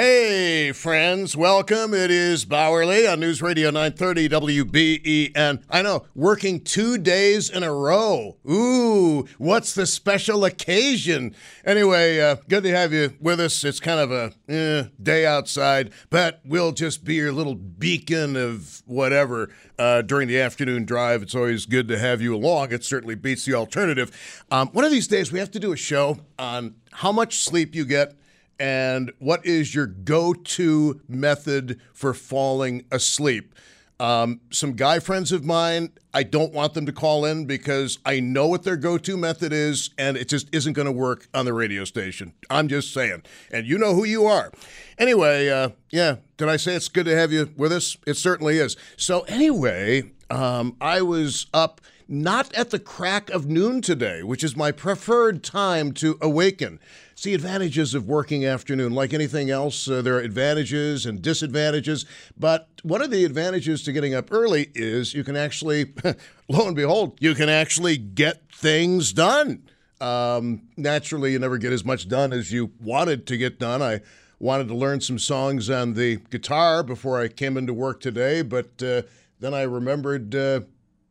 Hey, friends, welcome. It is Bauerle on News Radio 930 WBEN. I know, working two days in a row. Ooh, what's the special occasion? Anyway, uh, good to have you with us. It's kind of a eh, day outside, but we'll just be your little beacon of whatever uh, during the afternoon drive. It's always good to have you along. It certainly beats the alternative. Um, one of these days, we have to do a show on how much sleep you get and what is your go to method for falling asleep? Um, some guy friends of mine, I don't want them to call in because I know what their go to method is, and it just isn't going to work on the radio station. I'm just saying. And you know who you are. Anyway, uh, yeah, did I say it's good to have you with us? It certainly is. So, anyway, um, I was up not at the crack of noon today, which is my preferred time to awaken. See, advantages of working afternoon, like anything else, uh, there are advantages and disadvantages. But one of the advantages to getting up early is you can actually, lo and behold, you can actually get things done. Um, naturally, you never get as much done as you wanted to get done. I wanted to learn some songs on the guitar before I came into work today, but uh, then I remembered. Uh,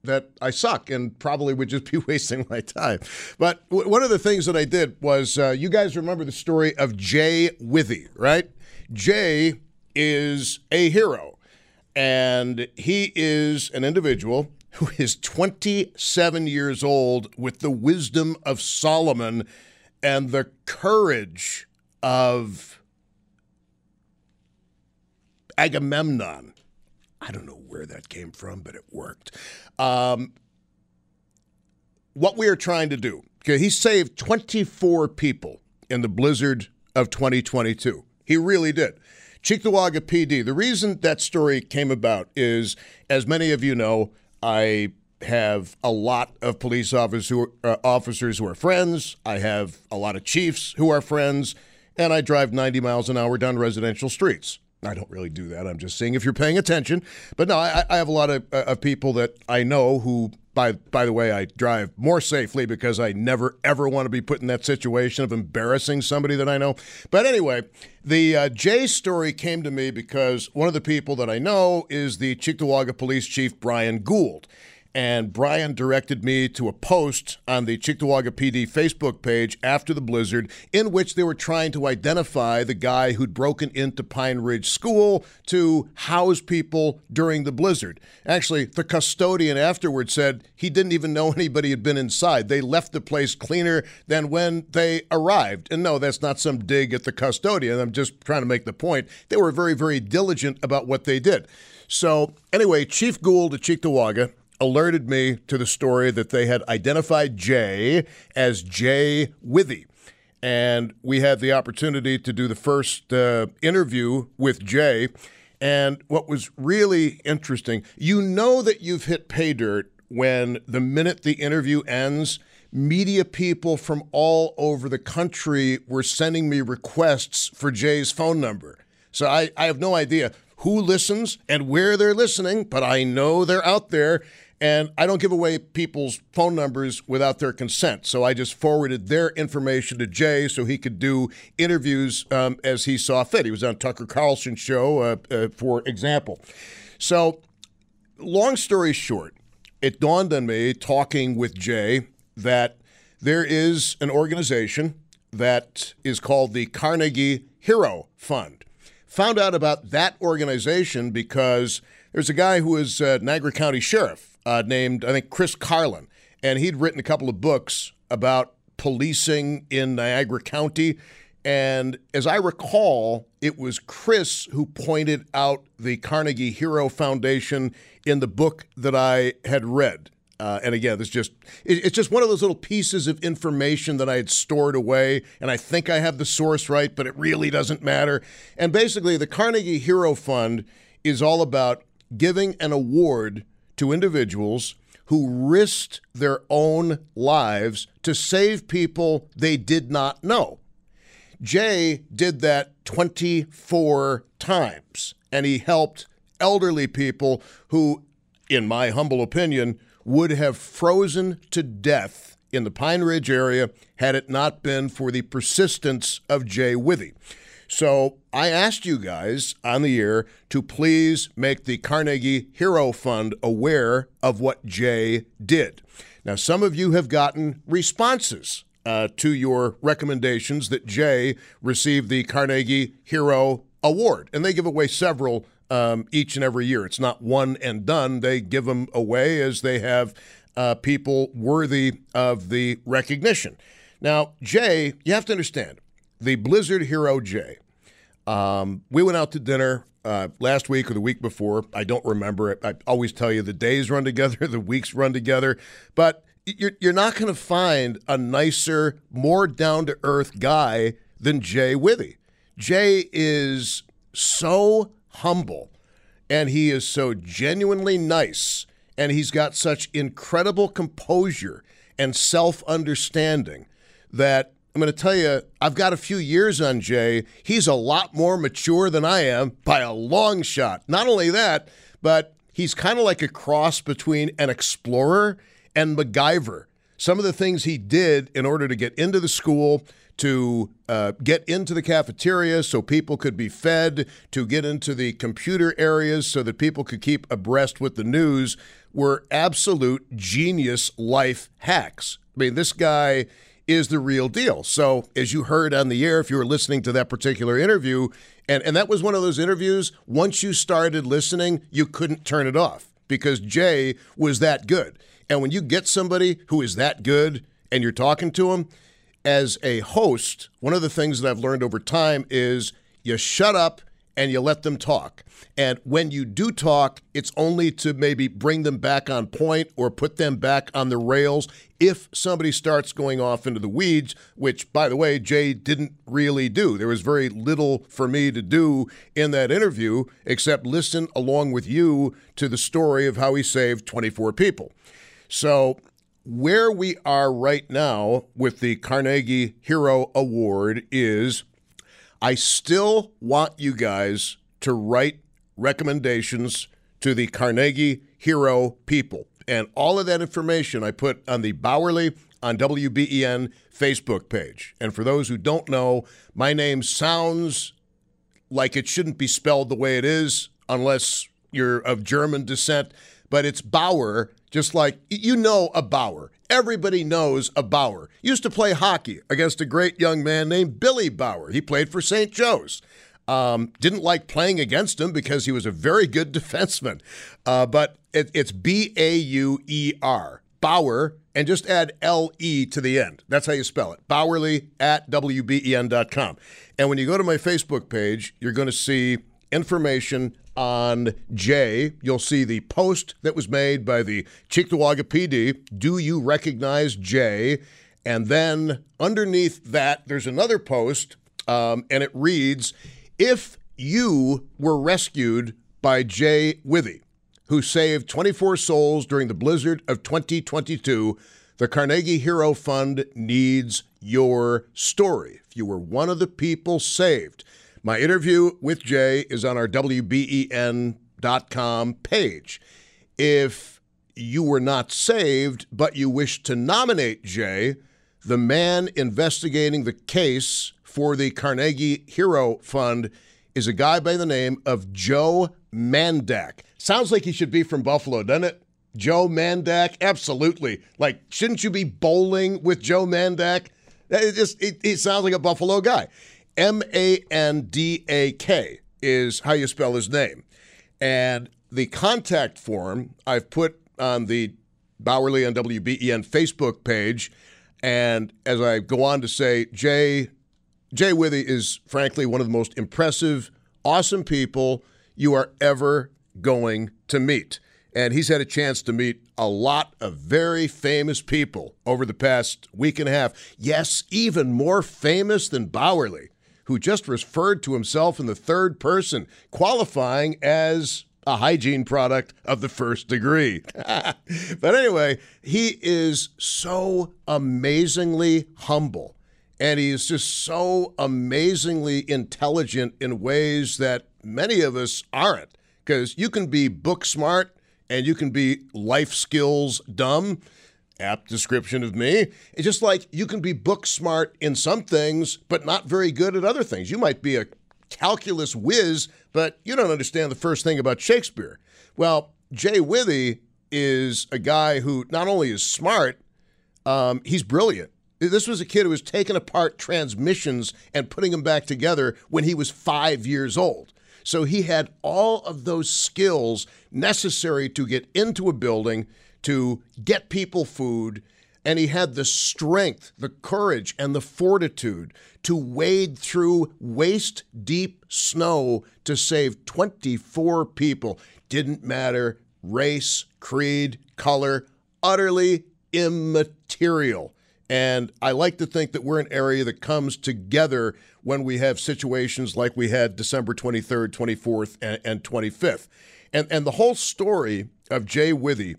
that I suck and probably would just be wasting my time. But w- one of the things that I did was uh, you guys remember the story of Jay Withey, right? Jay is a hero, and he is an individual who is 27 years old with the wisdom of Solomon and the courage of Agamemnon. I don't know where that came from, but it worked. Um, what we are trying to do, okay, he saved 24 people in the blizzard of 2022. He really did. Cheektowaga PD. The reason that story came about is, as many of you know, I have a lot of police officers who are, uh, officers who are friends. I have a lot of chiefs who are friends, and I drive 90 miles an hour down residential streets. I don't really do that. I'm just saying if you're paying attention. But no, I, I have a lot of, uh, of people that I know who, by by the way, I drive more safely because I never ever want to be put in that situation of embarrassing somebody that I know. But anyway, the uh, Jay story came to me because one of the people that I know is the Cheektowaga Police Chief Brian Gould and Brian directed me to a post on the Cheektowaga PD Facebook page after the blizzard in which they were trying to identify the guy who'd broken into Pine Ridge School to house people during the blizzard. Actually, the custodian afterwards said he didn't even know anybody had been inside. They left the place cleaner than when they arrived. And no, that's not some dig at the custodian. I'm just trying to make the point. They were very, very diligent about what they did. So, anyway, Chief Gould at Cheektowaga alerted me to the story that they had identified Jay as Jay Withey. And we had the opportunity to do the first uh, interview with Jay. And what was really interesting, you know that you've hit pay dirt when the minute the interview ends, media people from all over the country were sending me requests for Jay's phone number. So I, I have no idea who listens and where they're listening, but I know they're out there. And I don't give away people's phone numbers without their consent. So I just forwarded their information to Jay so he could do interviews um, as he saw fit. He was on Tucker Carlson's show, uh, uh, for example. So, long story short, it dawned on me talking with Jay that there is an organization that is called the Carnegie Hero Fund. Found out about that organization because there's a guy who is uh, Niagara County Sheriff uh, named, I think, Chris Carlin. And he'd written a couple of books about policing in Niagara County. And as I recall, it was Chris who pointed out the Carnegie Hero Foundation in the book that I had read. Uh, and again, it's just it's just one of those little pieces of information that I had stored away, and I think I have the source right, but it really doesn't matter. And basically, the Carnegie Hero Fund is all about giving an award to individuals who risked their own lives to save people they did not know. Jay did that 24 times, and he helped elderly people who, in my humble opinion, would have frozen to death in the Pine Ridge area had it not been for the persistence of Jay Withey. So I asked you guys on the air to please make the Carnegie Hero Fund aware of what Jay did. Now, some of you have gotten responses uh, to your recommendations that Jay receive the Carnegie Hero Award, and they give away several um, each and every year. It's not one and done. They give them away as they have uh, people worthy of the recognition. Now, Jay, you have to understand the Blizzard hero Jay. Um, we went out to dinner uh, last week or the week before. I don't remember. it. I always tell you the days run together, the weeks run together. But you're, you're not going to find a nicer, more down to earth guy than Jay Withey. Jay is so humble and he is so genuinely nice and he's got such incredible composure and self understanding that I'm going to tell you, I've got a few years on Jay. He's a lot more mature than I am by a long shot. Not only that, but he's kind of like a cross between an explorer and MacGyver. Some of the things he did in order to get into the school, to uh, get into the cafeteria so people could be fed, to get into the computer areas so that people could keep abreast with the news were absolute genius life hacks. I mean, this guy is the real deal. So, as you heard on the air, if you were listening to that particular interview, and, and that was one of those interviews, once you started listening, you couldn't turn it off because Jay was that good. And when you get somebody who is that good and you're talking to them, as a host, one of the things that I've learned over time is you shut up and you let them talk. And when you do talk, it's only to maybe bring them back on point or put them back on the rails if somebody starts going off into the weeds, which, by the way, Jay didn't really do. There was very little for me to do in that interview except listen along with you to the story of how he saved 24 people. So, where we are right now with the Carnegie Hero Award is I still want you guys to write recommendations to the Carnegie Hero people. And all of that information I put on the Bauerle on WBEN Facebook page. And for those who don't know, my name sounds like it shouldn't be spelled the way it is unless you're of German descent, but it's Bauer, just like you know a Bauer. Everybody knows a Bauer. Used to play hockey against a great young man named Billy Bauer. He played for St. Joe's. Um, didn't like playing against him because he was a very good defenseman. Uh, but it, it's B A U E R, Bauer, and just add L E to the end. That's how you spell it. Bauerle at WBEN.com. And when you go to my Facebook page, you're going to see information on Jay. You'll see the post that was made by the Cheektowaga PD. Do you recognize Jay? And then underneath that, there's another post, um, and it reads If you were rescued by Jay Withey, who saved 24 souls during the blizzard of 2022, the Carnegie Hero Fund needs your story. If you were one of the people saved, my interview with Jay is on our WBEN.com page. If you were not saved, but you wish to nominate Jay, the man investigating the case for the Carnegie Hero Fund is a guy by the name of Joe Mandak. Sounds like he should be from Buffalo, doesn't it? Joe Mandak? Absolutely. Like, shouldn't you be bowling with Joe Mandak? It just it, it sounds like a Buffalo guy. M A N D A K is how you spell his name. And the contact form I've put on the Bauerle on WBEN Facebook page. And as I go on to say, Jay Jay Withey is frankly one of the most impressive, awesome people you are ever going to meet. And he's had a chance to meet a lot of very famous people over the past week and a half. Yes, even more famous than Bauerle who just referred to himself in the third person, qualifying as a hygiene product of the first degree. but anyway, he is so amazingly humble and he's just so amazingly intelligent in ways that many of us aren't. Because you can be book smart and you can be life skills dumb. Apt description of me. It's just like you can be book smart in some things, but not very good at other things. You might be a calculus whiz, but you don't understand the first thing about Shakespeare. Well, Jay Withey is a guy who not only is smart, um, he's brilliant. This was a kid who was taking apart transmissions and putting them back together when he was five years old. So he had all of those skills necessary to get into a building, to get people food, and he had the strength, the courage, and the fortitude to wade through waist deep snow to save 24 people. Didn't matter race, creed, color, utterly immaterial. And I like to think that we're an area that comes together when we have situations like we had December 23rd, 24th, and, and 25th. And, and the whole story of Jay Withey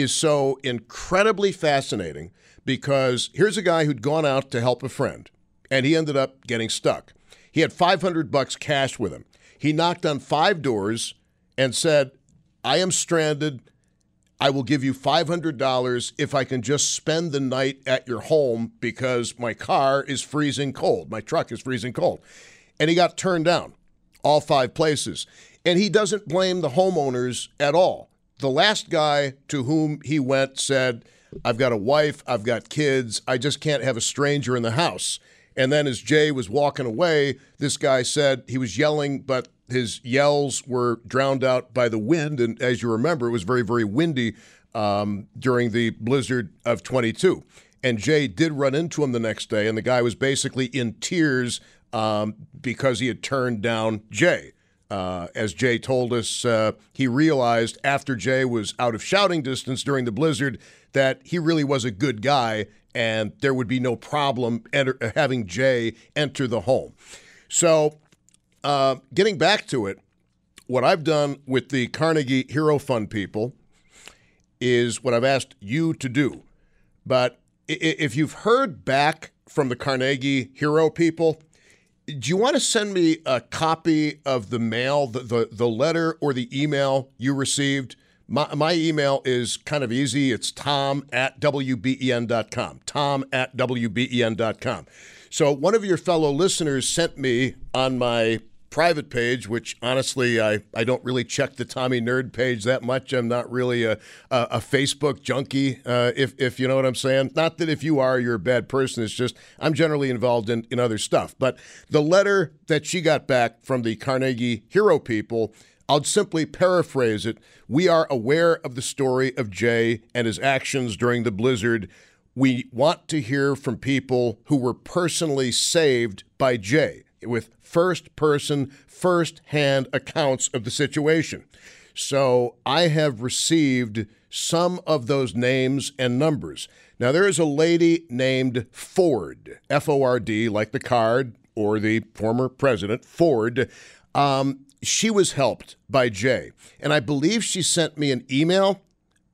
is so incredibly fascinating because here's a guy who'd gone out to help a friend and he ended up getting stuck. He had 500 bucks cash with him. He knocked on five doors and said, I am stranded. I will give you $500 if I can just spend the night at your home because my car is freezing cold. My truck is freezing cold. And he got turned down, all five places. And he doesn't blame the homeowners at all. The last guy to whom he went said, I've got a wife, I've got kids, I just can't have a stranger in the house. And then as Jay was walking away, this guy said he was yelling, but his yells were drowned out by the wind. And as you remember, it was very, very windy um, during the blizzard of 22. And Jay did run into him the next day, and the guy was basically in tears um, because he had turned down Jay. Uh, as Jay told us, uh, he realized after Jay was out of shouting distance during the blizzard that he really was a good guy and there would be no problem enter, having Jay enter the home. So uh, getting back to it, what I've done with the Carnegie Hero Fund people is what I've asked you to do. But if you've heard back from the Carnegie Hero people, do you want to send me a copy of the mail, the, the, the letter or the email you received? My, my email is kind of easy. It's tom at WBEN.com. Tom at WBEN.com. So one of your fellow listeners sent me on my private page, which honestly I, I don't really check the Tommy Nerd page that much. I'm not really a a, a Facebook junkie, uh, if if you know what I'm saying. Not that if you are, you're a bad person. It's just I'm generally involved in, in other stuff. But the letter that she got back from the Carnegie Hero people. I'll simply paraphrase it. We are aware of the story of Jay and his actions during the blizzard. We want to hear from people who were personally saved by Jay with first person, first hand accounts of the situation. So I have received some of those names and numbers. Now, there is a lady named Ford, F O R D, like the card or the former president, Ford. Um, she was helped by Jay. And I believe she sent me an email,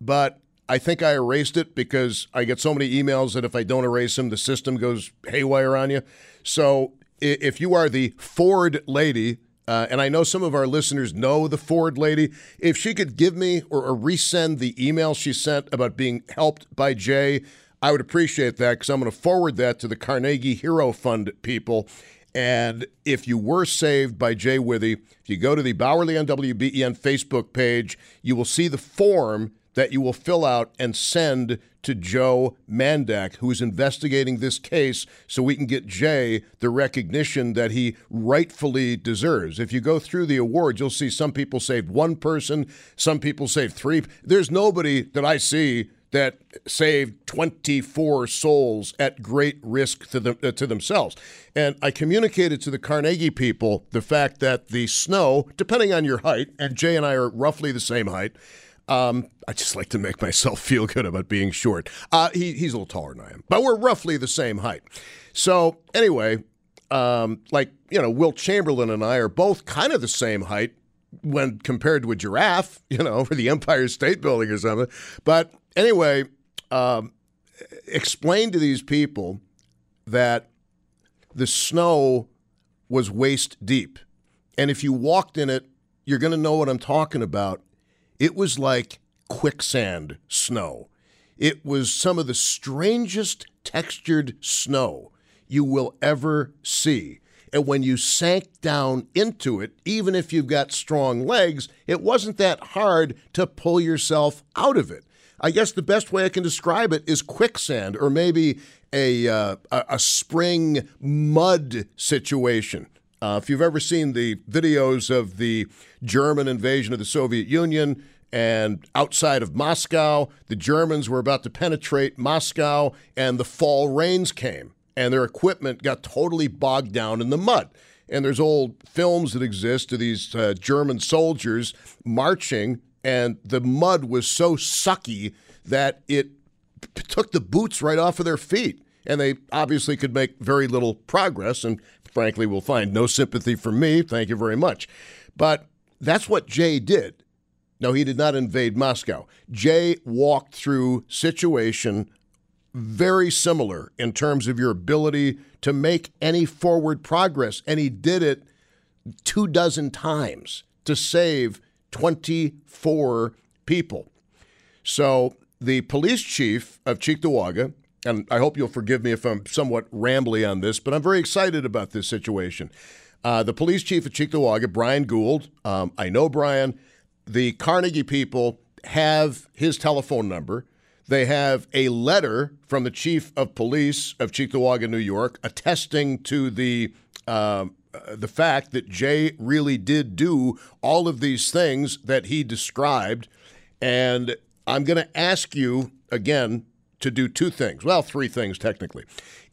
but I think I erased it because I get so many emails that if I don't erase them, the system goes haywire on you. So if you are the Ford lady, uh, and I know some of our listeners know the Ford lady, if she could give me or, or resend the email she sent about being helped by Jay, I would appreciate that because I'm going to forward that to the Carnegie Hero Fund people. And if you were saved by Jay Withey, if you go to the Bauerle on WBEN Facebook page, you will see the form that you will fill out and send to Joe Mandak, who is investigating this case, so we can get Jay the recognition that he rightfully deserves. If you go through the awards, you'll see some people saved one person, some people saved three. There's nobody that I see that saved 24 souls at great risk to, them, uh, to themselves. And I communicated to the Carnegie people the fact that the snow, depending on your height, and Jay and I are roughly the same height, um, I just like to make myself feel good about being short. Uh, he, he's a little taller than I am, but we're roughly the same height. So, anyway, um, like, you know, Wilt Chamberlain and I are both kind of the same height when compared to a giraffe, you know, for the Empire State Building or something. But anyway, um, explain to these people that the snow was waist deep. And if you walked in it, you're going to know what I'm talking about it was like quicksand snow. It was some of the strangest textured snow you will ever see. And when you sank down into it, even if you've got strong legs, it wasn't that hard to pull yourself out of it. I guess the best way I can describe it is quicksand or maybe a, uh, a spring mud situation. Uh, if you've ever seen the videos of the German invasion of the Soviet Union, and outside of Moscow, the Germans were about to penetrate Moscow, and the fall rains came, and their equipment got totally bogged down in the mud. And there's old films that exist of these uh, German soldiers marching, and the mud was so sucky that it took the boots right off of their feet. And they obviously could make very little progress, and frankly, will find no sympathy from me. Thank you very much. But that's what Jay did. No, he did not invade Moscow. Jay walked through situation very similar in terms of your ability to make any forward progress, and he did it two dozen times to save 24 people. So the police chief of Cheektowaga, and I hope you'll forgive me if I'm somewhat rambly on this, but I'm very excited about this situation. Uh, the police chief of Cheektowaga, Brian Gould, um, I know Brian the Carnegie people have his telephone number. They have a letter from the chief of police of Cheektowaga, New York, attesting to the uh, the fact that Jay really did do all of these things that he described. And I'm going to ask you again to do two things. Well, three things technically.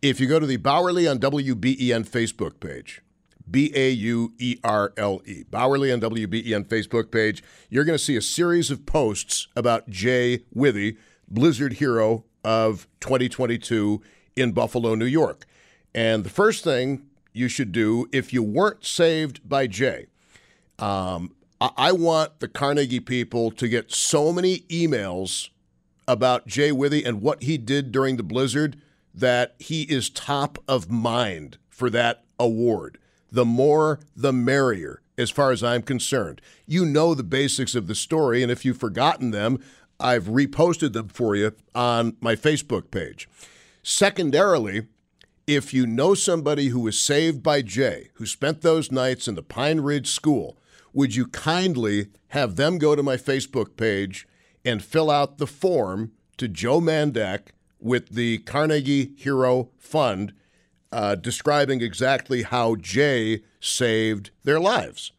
If you go to the Bauerle on WBEN Facebook page, B A U E R L E. Bauerle on WBEN Facebook page. You're going to see a series of posts about Jay Withey, Blizzard hero of 2022 in Buffalo, New York. And the first thing you should do if you weren't saved by Jay, um, I-, I want the Carnegie people to get so many emails about Jay Withey and what he did during the blizzard that he is top of mind for that award the more the merrier, as far as I'm concerned. You know the basics of the story, and if you've forgotten them, I've reposted them for you on my Facebook page. Secondarily, if you know somebody who was saved by Jay, who spent those nights in the Pine Ridge School, would you kindly have them go to my Facebook page and fill out the form to Joe Mandak with the Carnegie Hero Fund uh, describing exactly how Jay saved their lives.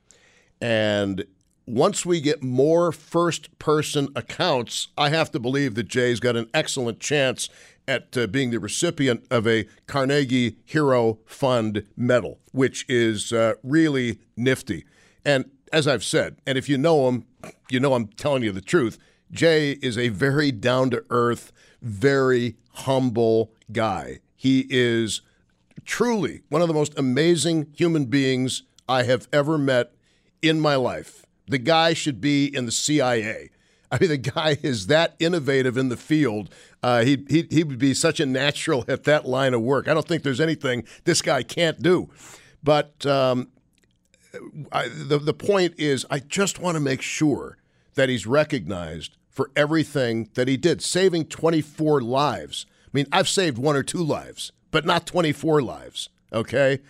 And once we get more first person accounts, I have to believe that Jay's got an excellent chance at uh, being the recipient of a Carnegie Hero Fund medal, which is uh, really nifty. And as I've said, and if you know him, you know I'm telling you the truth. Jay is a very down to earth, very humble guy. He is truly one of the most amazing human beings I have ever met in my life. The guy should be in the CIA. I mean, the guy is that innovative in the field. Uh, he, he, he would be such a natural at that line of work. I don't think there's anything this guy can't do. But um, I, the, the point is, I just want to make sure that he's recognized for everything that he did, saving 24 lives. I mean, I've saved one or two lives but not 24 lives. Okay.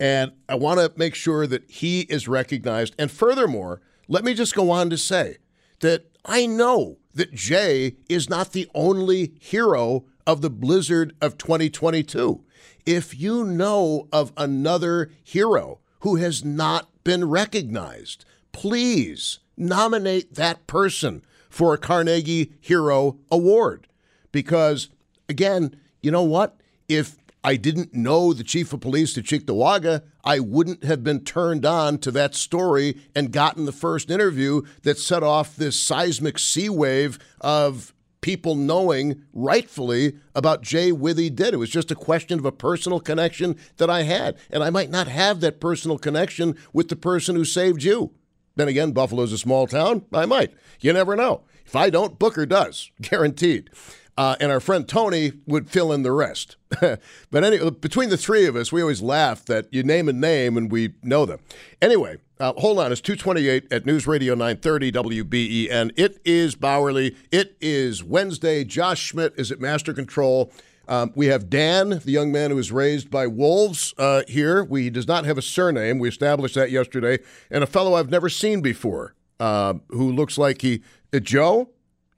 And I want to make sure that he is recognized. And furthermore, let me just go on to say that I know that Jay is not the only hero of the blizzard of 2022. If you know of another hero who has not been recognized, please nominate that person for a Carnegie Hero Award. Because, again, you know what? If I didn't know the chief of police to Cheektowaga, I wouldn't have been turned on to that story and gotten the first interview that set off this seismic sea wave of people knowing rightfully about Jay Withey did. It was just a question of a personal connection that I had. And I might not have that personal connection with the person who saved you. Then again, Buffalo's a small town. I might. You never know. If I don't, Booker does, guaranteed. Uh, and our friend Tony would fill in the rest. but anyway, between the three of us, we always laugh that you name a name and we know them. Anyway, uh, hold on. It's 228 at News Radio 930 WBEN. It is Bauerle. It is Wednesday. Josh Schmidt is at Master Control. Um, we have Dan, the young man who was raised by wolves, uh, here. We he does not have a surname. We established that yesterday. And a fellow I've never seen before uh, who looks like he. Uh, Joe?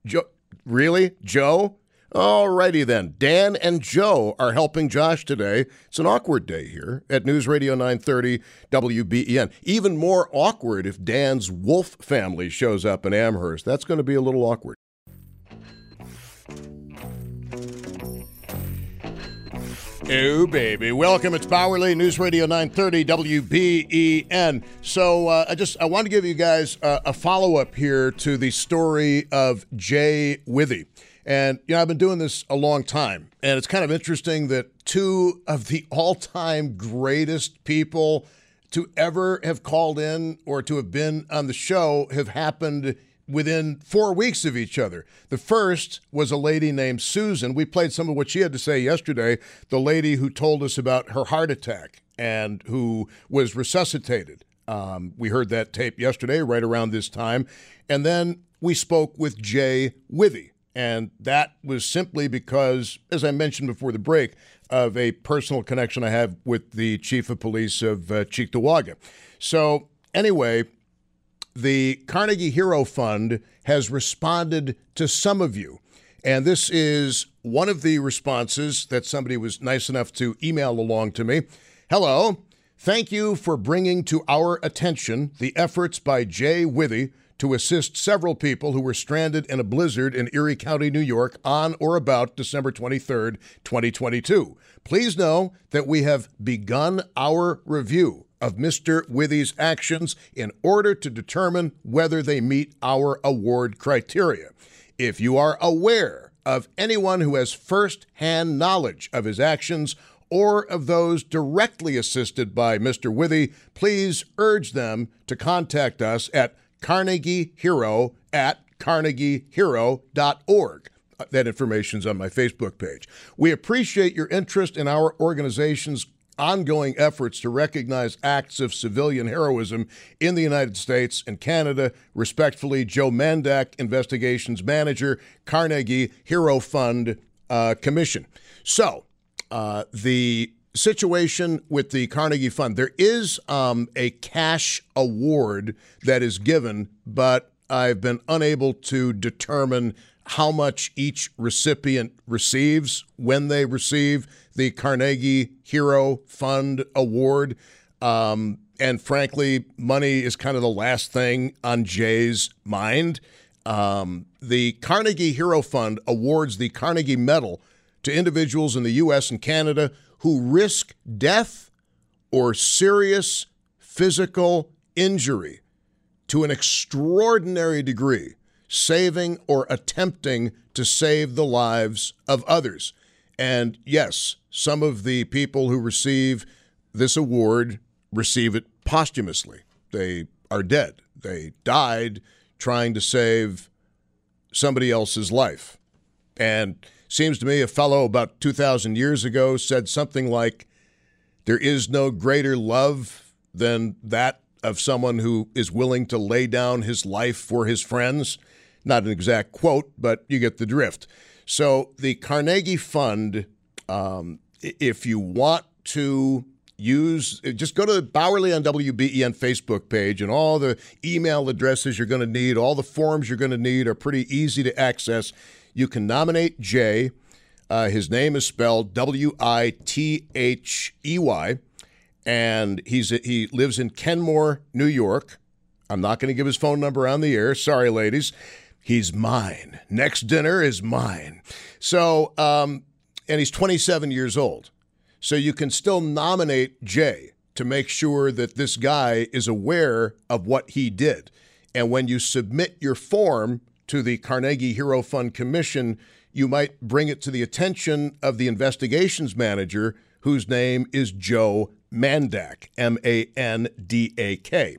Joe? Really? Joe? Alrighty then. Dan and Joe are helping Josh today. It's an awkward day here at News Radio 930 WBEN. Even more awkward if Dan's wolf family shows up in Amherst. That's going to be a little awkward. Oh, baby. Welcome. It's Bauerle, News Radio 930 WBEN. So uh, I just I want to give you guys uh, a follow up here to the story of Jay Withey. And, you know, I've been doing this a long time. And it's kind of interesting that two of the all time greatest people to ever have called in or to have been on the show have happened within four weeks of each other. The first was a lady named Susan. We played some of what she had to say yesterday, the lady who told us about her heart attack and who was resuscitated. Um, we heard that tape yesterday, right around this time. And then we spoke with Jay Withey. And that was simply because, as I mentioned before the break, of a personal connection I have with the chief of police of uh, Cheektowaga. So, anyway, the Carnegie Hero Fund has responded to some of you. And this is one of the responses that somebody was nice enough to email along to me. Hello. Thank you for bringing to our attention the efforts by Jay Withey to assist several people who were stranded in a blizzard in Erie County, New York on or about December 23, 2022. Please know that we have begun our review of Mr. Withey's actions in order to determine whether they meet our award criteria. If you are aware of anyone who has first hand knowledge of his actions or of those directly assisted by Mr. Withey, please urge them to contact us at carnegiehero at carnegiehero.org. That information is on my Facebook page. We appreciate your interest in our organization's ongoing efforts to recognize acts of civilian heroism in the United States and Canada. Respectfully, Joe Mandak, Investigations Manager, Carnegie Hero Fund uh, Commission. So, uh, the situation with the Carnegie Fund, there is um, a cash award that is given, but I've been unable to determine how much each recipient receives when they receive the Carnegie Hero Fund Award. Um, and frankly, money is kind of the last thing on Jay's mind. Um, the Carnegie Hero Fund awards the Carnegie Medal to individuals in the U.S. and Canada who risk death or serious physical injury to an extraordinary degree, saving or attempting to save the lives of others. And yes, some of the people who receive this award receive it posthumously. They are dead. They died trying to save somebody else's life. And Seems to me a fellow about 2,000 years ago said something like, There is no greater love than that of someone who is willing to lay down his life for his friends. Not an exact quote, but you get the drift. So the Carnegie Fund, um, if you want to use just go to the Bauerle on WBEN Facebook page and all the email addresses you're going to need, all the forms you're going to need are pretty easy to access. You can nominate Jay. Uh, his name is spelled W I T H E Y, and he's he lives in Kenmore, New York. I'm not going to give his phone number on the air. Sorry, ladies. He's mine. Next dinner is mine. So, um, and he's 27 years old. So you can still nominate Jay to make sure that this guy is aware of what he did. And when you submit your form, to the Carnegie Hero Fund Commission, you might bring it to the attention of the investigations manager, whose name is Joe Mandak, M A N D A K.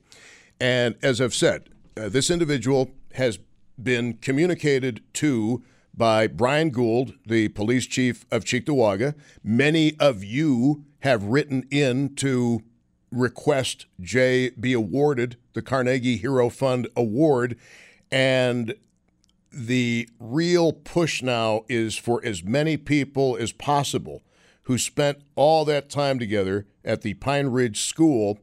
And as I've said, uh, this individual has been communicated to by Brian Gould, the police chief of Cheektowaga. Many of you have written in to request Jay be awarded the Carnegie Hero Fund Award. And the real push now is for as many people as possible who spent all that time together at the Pine Ridge School.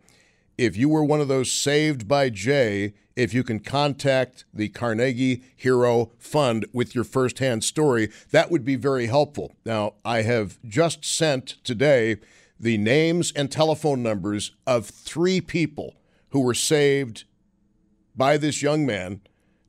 If you were one of those saved by Jay, if you can contact the Carnegie Hero Fund with your firsthand story, that would be very helpful. Now, I have just sent today the names and telephone numbers of three people who were saved by this young man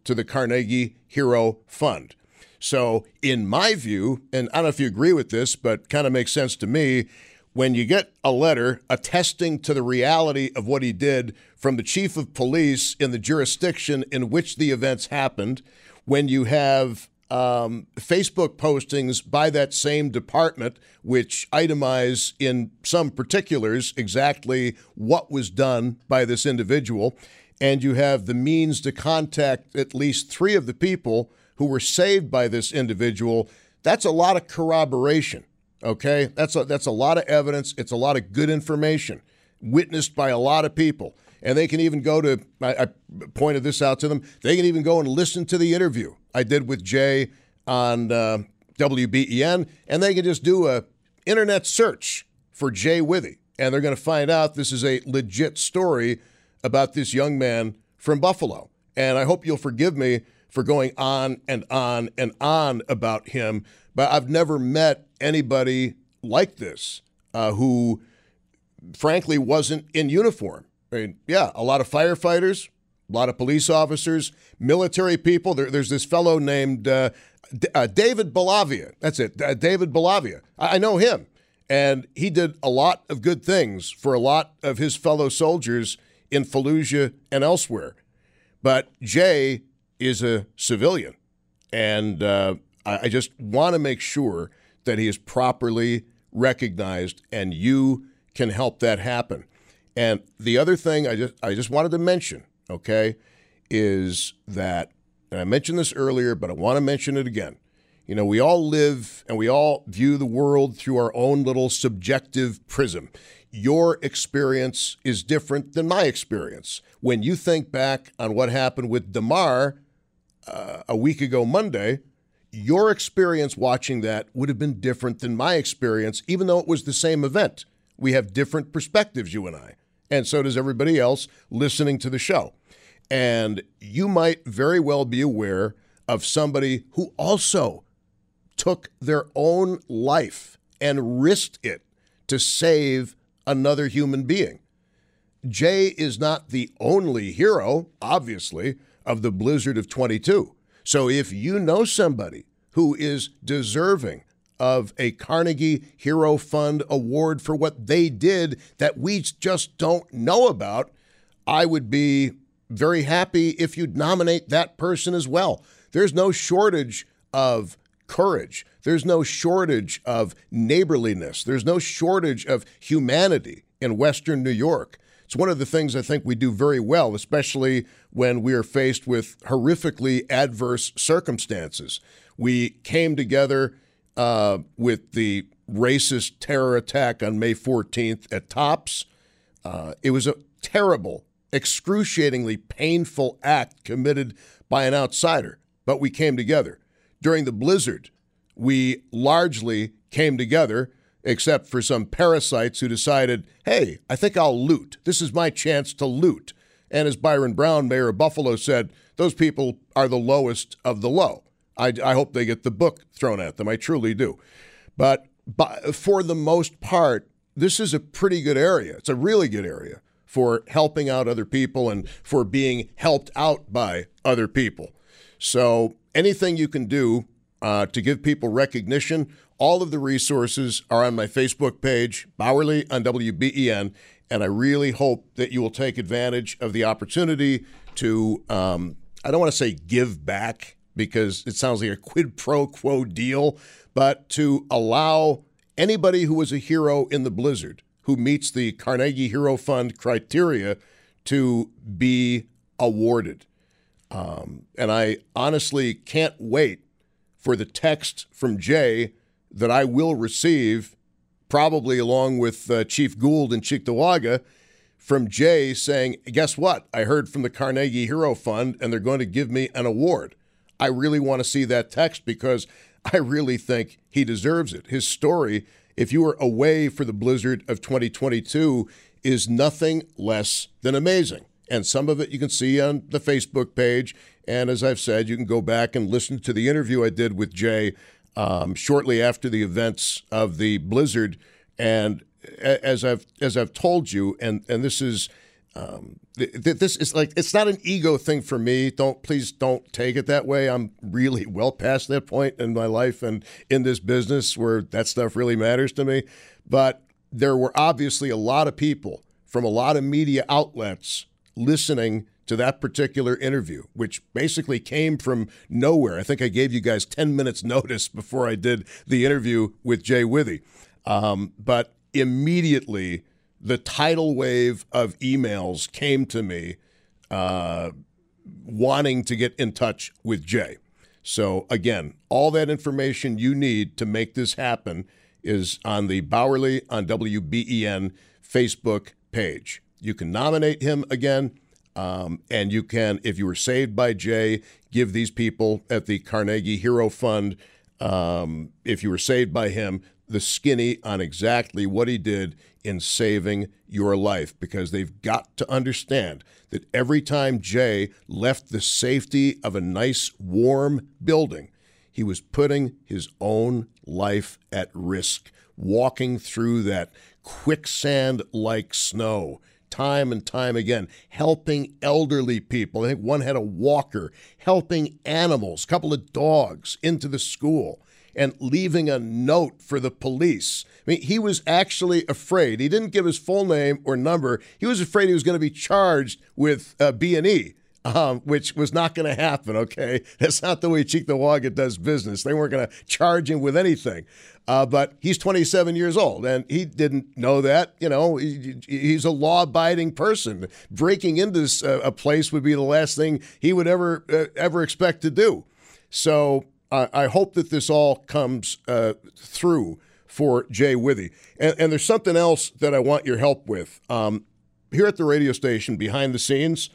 to the Carnegie Hero Fund. So, in my view, and I don't know if you agree with this, but kind of makes sense to me, when you get a letter attesting to the reality of what he did from the chief of police in the jurisdiction in which the events happened, when you have um, Facebook postings by that same department, which itemize in some particulars exactly what was done by this individual. And you have the means to contact at least three of the people who were saved by this individual. That's a lot of corroboration. Okay, that's a, that's a lot of evidence. It's a lot of good information witnessed by a lot of people. And they can even go to, I, I pointed this out to them, they can even go and listen to the interview I did with Jay on uh, WBEN, and they can just do a internet search for Jay Withey, and they're going to find out this is a legit story about this young man from Buffalo. And I hope you'll forgive me for going on and on and on about him, but I've never met anybody like this uh, who, frankly, wasn't in uniform. I mean, yeah, a lot of firefighters, a lot of police officers, military people. There, there's this fellow named uh, D- uh, David Bellavia. That's it, uh, David Bellavia. I-, I know him. And he did a lot of good things for a lot of his fellow soldiers in Fallujah and elsewhere. But Jay is a civilian. And uh, I-, just want to make sure that he is properly recognized and you can help that happen. And the other thing I just I just wanted to mention okay, is that, and I mentioned this earlier, but I want to mention it again. You know, we all live and we all view the world through our own little subjective prism. Your experience is different than my experience. When you think back on what happened with Damar uh, a week ago Monday, your experience watching that would have been different than my experience, even though it was the same event. We have different perspectives, you and I and so does everybody else listening to the show. And you might very well be aware of somebody who also took their own life and risked it to save another human being. Jay is not the only hero, obviously, of the blizzard of 22. So if you know somebody who is deserving of a Carnegie Hero Fund award for what they did that we just don't know about, I would be very happy if you'd nominate that person as well. There's no shortage of courage. There's no shortage of neighborliness. There's no shortage of humanity in Western New York. It's one of the things I think we do very well, especially when we are faced with horrifically adverse circumstances. We came together uh, with the racist terror attack on May 14th at Tops. Uh, it was a terrible, excruciatingly painful act committed by an outsider, but we came together. During the blizzard, we largely came together, except for some parasites who decided, hey, I think I'll loot. This is my chance to loot. And as Byron Brown, mayor of Buffalo, said, those people are the lowest of the low. I, I hope they get the book thrown at them. I truly do. But, but for the most part, this is a pretty good area. It's a really good area for helping out other people and for being helped out by other people. So anything you can do uh, to give people recognition, all of the resources are on my Facebook page, Bauerle on WBEN, and I really hope that you will take advantage of the opportunity to, um, I don't want to say give back because it sounds like a quid pro quo deal, but to allow anybody who was a hero in the blizzard who meets the Carnegie Hero Fund criteria to be awarded. Um, and I honestly can't wait for the text from Jay that I will receive, probably along with uh, Chief Gould and Cheektowaga, from Jay saying, Guess what? I heard from the Carnegie Hero Fund and they're going to give me an award. I really want to see that text because I really think he deserves it. His story, if you were away for the blizzard of 2022, is nothing less than amazing. And some of it you can see on the Facebook page. And as I've said, you can go back and listen to the interview I did with Jay um, shortly after the events of the blizzard. And as I've as I've told you, and and this is um, this is like it's not an ego thing for me. Don't please don't take it that way. I'm really well past that point in my life and in this business where that stuff really matters to me. But there were obviously a lot of people from a lot of media outlets listening to that particular interview, which basically came from nowhere. I think I gave you guys 10 minutes notice before I did the interview with Jay Withey. Um, but immediately, the tidal wave of emails came to me uh, wanting to get in touch with Jay. So, again, all that information you need to make this happen is on the Bauerle on WBEN Facebook page. You can nominate him again. Um, and you can, if you were saved by Jay, give these people at the Carnegie Hero Fund, um, if you were saved by him, the skinny on exactly what he did in saving your life because they've got to understand that every time Jay left the safety of a nice, warm building, he was putting his own life at risk, walking through that quicksand like snow time and time again, helping elderly people. I think one had a walker, helping animals, a couple of dogs into the school, and leaving a note for the police. I mean, he was actually afraid. He didn't give his full name or number. He was afraid he was going to be charged with uh, B&E um, which was not going to happen. Okay, that's not the way Cheektowaga does business. They weren't going to charge him with anything. Uh, but he's 27 years old, and he didn't know that. You know, he, he's a law-abiding person. Breaking into this, uh, a place would be the last thing he would ever uh, ever expect to do. So I hope that this all comes uh, through for Jay Withey. And, and, there's something else that I want your help with. Um, here at the radio station, behind the scenes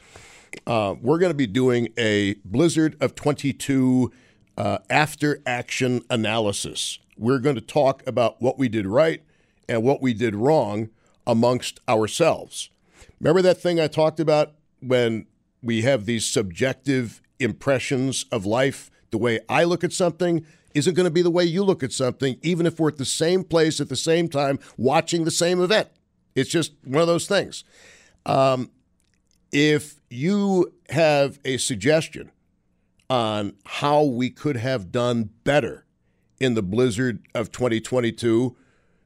uh, we're going to be doing a Blizzard of 22 uh, after action analysis. We're going to talk about what we did right and what we did wrong amongst ourselves. Remember that thing I talked about when we have these subjective impressions of life? The way I look at something isn't going to be the way you look at something, even if we're at the same place at the same time watching the same event. It's just one of those things. Um, if you have a suggestion on how we could have done better in the blizzard of 2022,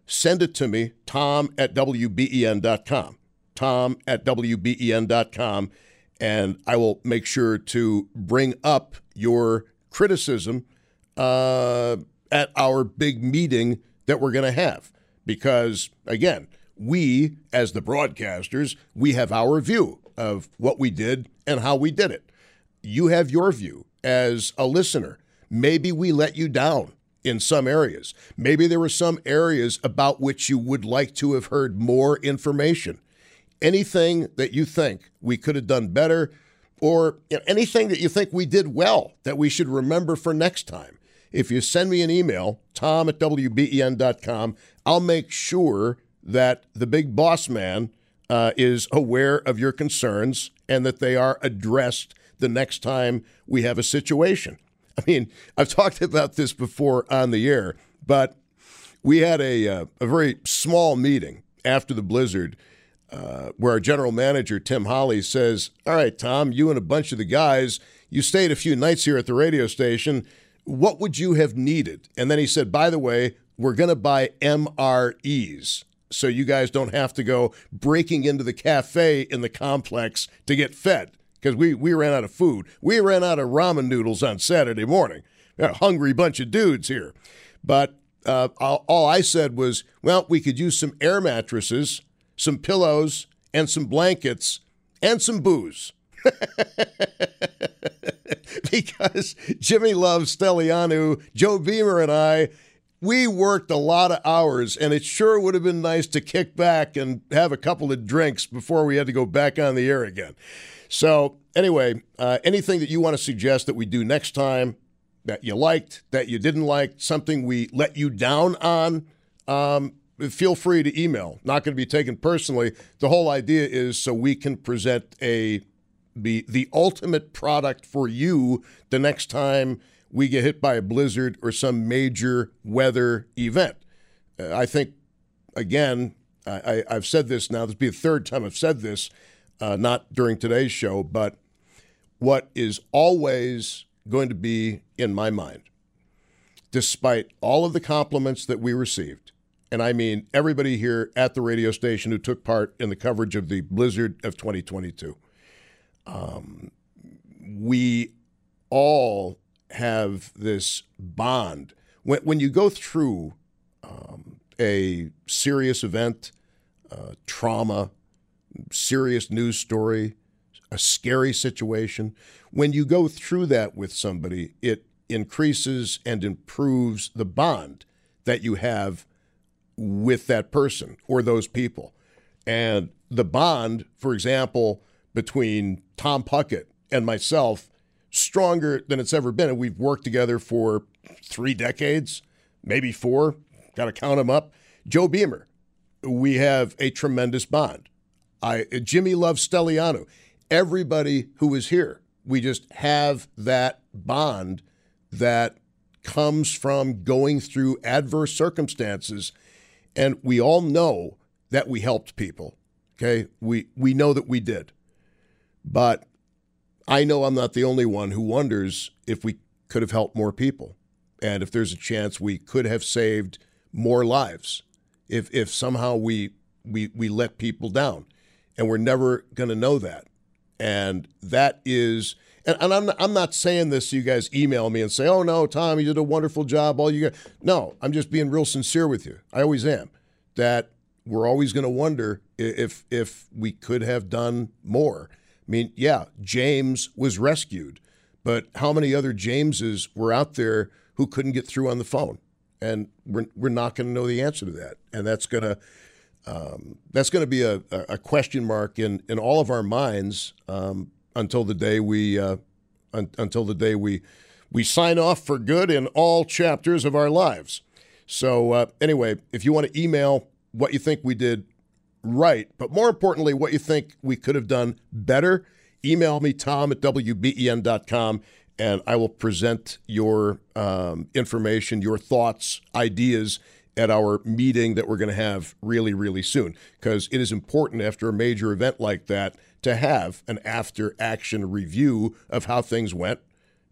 send it to me, tom at WBEN.com. Tom at WBEN.com. And I will make sure to bring up your criticism uh, at our big meeting that we're going to have. Because, again, we, as the broadcasters, we have our view of what we did and how we did it. You have your view as a listener. Maybe we let you down in some areas. Maybe there were some areas about which you would like to have heard more information. Anything that you think we could have done better, or anything that you think we did well that we should remember for next time. If you send me an email, tom at WBEN.com, I'll make sure that the big boss man uh, is aware of your concerns and that they are addressed the next time we have a situation. I mean, I've talked about this before on the air, but we had a, uh, a very small meeting after the blizzard uh, where our general manager, Tim Holly, says, All right, Tom, you and a bunch of the guys, you stayed a few nights here at the radio station. What would you have needed? And then he said, By the way, we're going to buy MREs so you guys don't have to go breaking into the cafe in the complex to get fed because we, we ran out of food. We ran out of ramen noodles on Saturday morning. A hungry bunch of dudes here. But uh, all I said was, well, we could use some air mattresses, some pillows, and some blankets, and some booze. because Jimmy loves Stellianu, Joe Beamer, and I, we worked a lot of hours, and it sure would have been nice to kick back and have a couple of drinks before we had to go back on the air again. So, anyway, uh, anything that you want to suggest that we do next time that you liked, that you didn't like, something we let you down on, um, feel free to email. Not going to be taken personally. The whole idea is so we can present a the the ultimate product for you the next time we get hit by a blizzard or some major weather event. Uh, I think again, I, have said this now. This will be the third time I've said this, uh, not during today's show, but what is always going to be in my mind, despite all of the compliments that we received, and I mean everybody here at the radio station who took part in the coverage of the blizzard of 2022. Um, we all have this bond. When, when you go through um, a serious event, uh, trauma, serious news story, a scary situation, when you go through that with somebody, it increases and improves the bond that you have with that person or those people. And the bond, for example, between Tom Puckett and myself, stronger than it's ever been. And we've worked together for three decades, maybe four, got to count them up. Joe Beamer, we have a tremendous bond. I Jimmy loves Stelliano. Everybody who is here, we just have that bond that comes from going through adverse circumstances and we all know that we helped people. Okay? We we know that we did. But I know I'm not the only one who wonders if we could have helped more people and if there's a chance we could have saved more lives if if somehow we we we let people down and we're never going to know that and that is and, and I'm, I'm not saying this so you guys email me and say, oh, no, Tom, you did a wonderful job. All you got. No, I'm just being real sincere with you. I always am. That we're always going to wonder if if we could have done more. I mean, yeah, James was rescued, but how many other Jameses were out there who couldn't get through on the phone? And we're, we're not going to know the answer to that. And that's going to um, that's going to be a, a question mark in, in all of our minds um, until the day we uh, un- until the day we we sign off for good in all chapters of our lives. So uh, anyway, if you want to email what you think we did right, but more importantly, what you think we could have done better, email me tom at wben.com and I will present your um, information, your thoughts, ideas at our meeting that we're going to have really, really soon. Because it is important after a major event like that to have an after action review of how things went.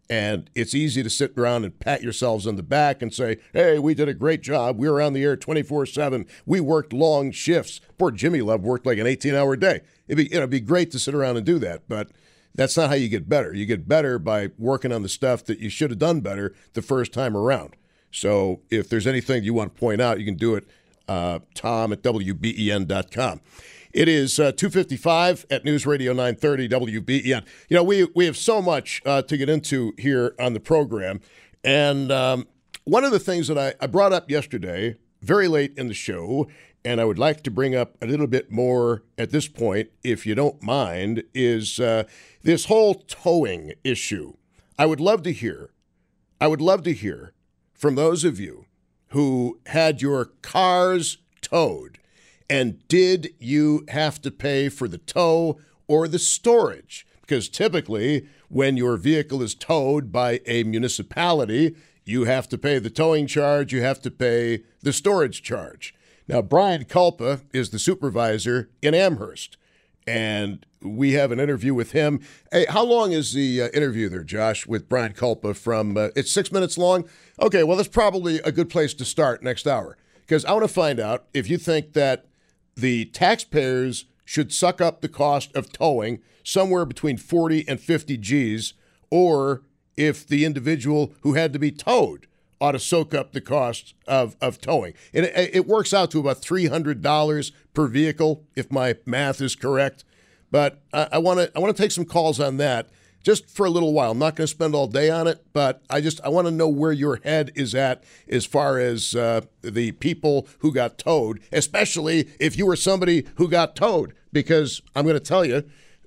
And it's easy to sit around and pat yourselves on the back and say, hey, we did a great job. We were on the air 24 7. We worked long shifts. Poor Jimmy Love worked like an 18 hour day. It'd be, it'd be great to sit around and do that. But that's not how you get better. You get better by working on the stuff that you should have done better the first time around. So if there's anything you want to point out, you can do it, uh, tom at wben.com. It is uh, 255 at News Radio 930 WBEN. You know, we, we have so much uh, to get into here on the program. And um, one of the things that I, I brought up yesterday, very late in the show, and I would like to bring up a little bit more at this point, if you don't mind, is uh, this whole towing issue. I would love to hear, I would love to hear from those of you who had your cars towed and did you have to pay for the tow or the storage? Because typically, when your vehicle is towed by a municipality, you have to pay the towing charge, you have to pay the storage charge. Now, Brian Kulpa is the supervisor in Amherst, and we have an interview with him. Hey, how long is the uh, interview there, Josh, with Brian Kulpa? From uh, it's six minutes long. Okay, well, that's probably a good place to start next hour because I want to find out if you think that the taxpayers should suck up the cost of towing somewhere between 40 and 50 G's, or if the individual who had to be towed ought to soak up the cost of, of towing. And it, it works out to about $300 per vehicle, if my math is correct. But I want to I want to take some calls on that just for a little while. I'm not going to spend all day on it, but I just I want to know where your head is at as far as uh, the people who got towed, especially if you were somebody who got towed, because I'm going to tell you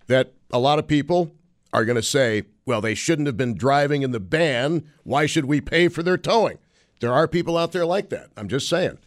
that a lot of people are going to say, well, they shouldn't have been driving in the ban. Why should we pay for their towing? There are people out there like that. I'm just saying.